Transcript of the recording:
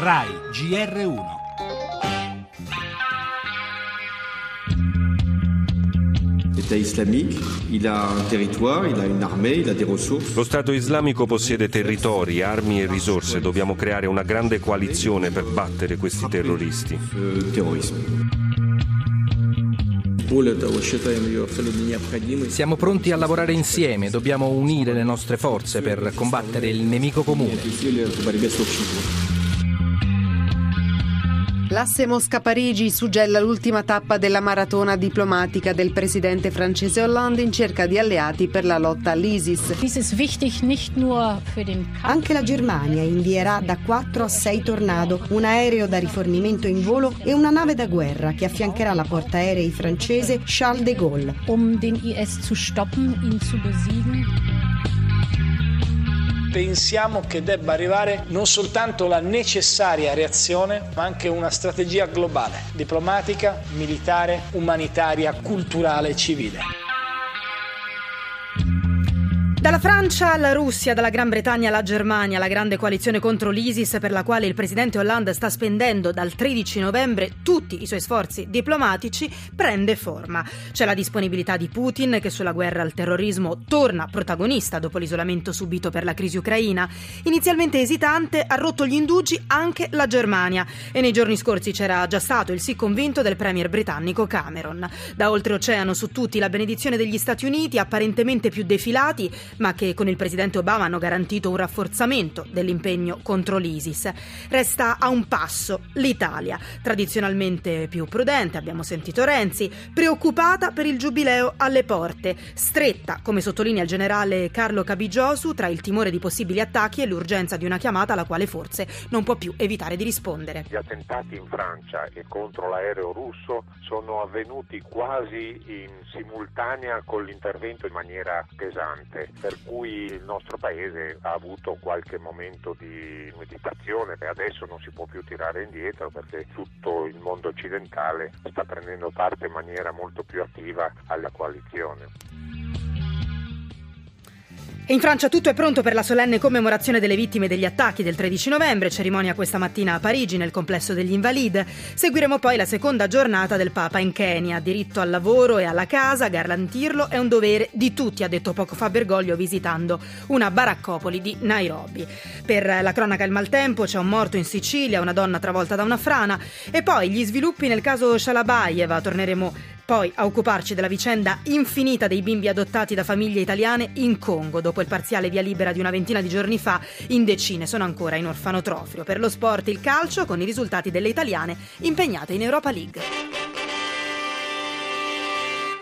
RAI GR1 L'État islamique, il a un territoire, il a une armée, il a des ressources. Lo Stato islamico possiede territori, armi e risorse. Dobbiamo creare una grande coalizione per battere questi terroristi. Siamo pronti a lavorare insieme, dobbiamo unire le nostre forze per combattere il nemico comune. L'asse Mosca-Parigi suggella l'ultima tappa della maratona diplomatica del presidente francese Hollande in cerca di alleati per la lotta all'ISIS. Anche la Germania invierà da 4 a 6 Tornado, un aereo da rifornimento in volo e una nave da guerra che affiancherà la portaerei francese Charles de Gaulle. Um den IS zu stoppen, ihn zu besiegen pensiamo che debba arrivare non soltanto la necessaria reazione, ma anche una strategia globale, diplomatica, militare, umanitaria, culturale e civile. Dalla Francia alla Russia, dalla Gran Bretagna alla Germania, la grande coalizione contro l'ISIS per la quale il presidente Hollande sta spendendo dal 13 novembre tutti i suoi sforzi diplomatici prende forma. C'è la disponibilità di Putin che sulla guerra al terrorismo torna protagonista dopo l'isolamento subito per la crisi ucraina. Inizialmente esitante ha rotto gli indugi anche la Germania e nei giorni scorsi c'era già stato il sì convinto del premier britannico Cameron. Da oltreoceano su tutti la benedizione degli Stati Uniti apparentemente più defilati ma che con il presidente Obama hanno garantito un rafforzamento dell'impegno contro l'ISIS. Resta a un passo l'Italia, tradizionalmente più prudente, abbiamo sentito Renzi, preoccupata per il giubileo alle porte, stretta, come sottolinea il generale Carlo Cabigiosu, tra il timore di possibili attacchi e l'urgenza di una chiamata alla quale forse non può più evitare di rispondere. Gli attentati in Francia e contro l'aereo russo sono avvenuti quasi in simultanea con l'intervento in maniera pesante per cui il nostro paese ha avuto qualche momento di meditazione e adesso non si può più tirare indietro perché tutto il mondo occidentale sta prendendo parte in maniera molto più attiva alla coalizione. In Francia tutto è pronto per la solenne commemorazione delle vittime degli attacchi del 13 novembre, cerimonia questa mattina a Parigi nel complesso degli Invalides. Seguiremo poi la seconda giornata del Papa in Kenya. Diritto al lavoro e alla casa, garantirlo è un dovere di tutti, ha detto poco fa Bergoglio visitando una baraccopoli di Nairobi. Per la cronaca il maltempo c'è un morto in Sicilia, una donna travolta da una frana e poi gli sviluppi nel caso Shalabayeva. Torneremo poi a occuparci della vicenda infinita dei bimbi adottati da famiglie italiane in Congo. Dopo il parziale via libera di una ventina di giorni fa, in decine sono ancora in orfanotrofio. Per lo sport il calcio con i risultati delle italiane impegnate in Europa League.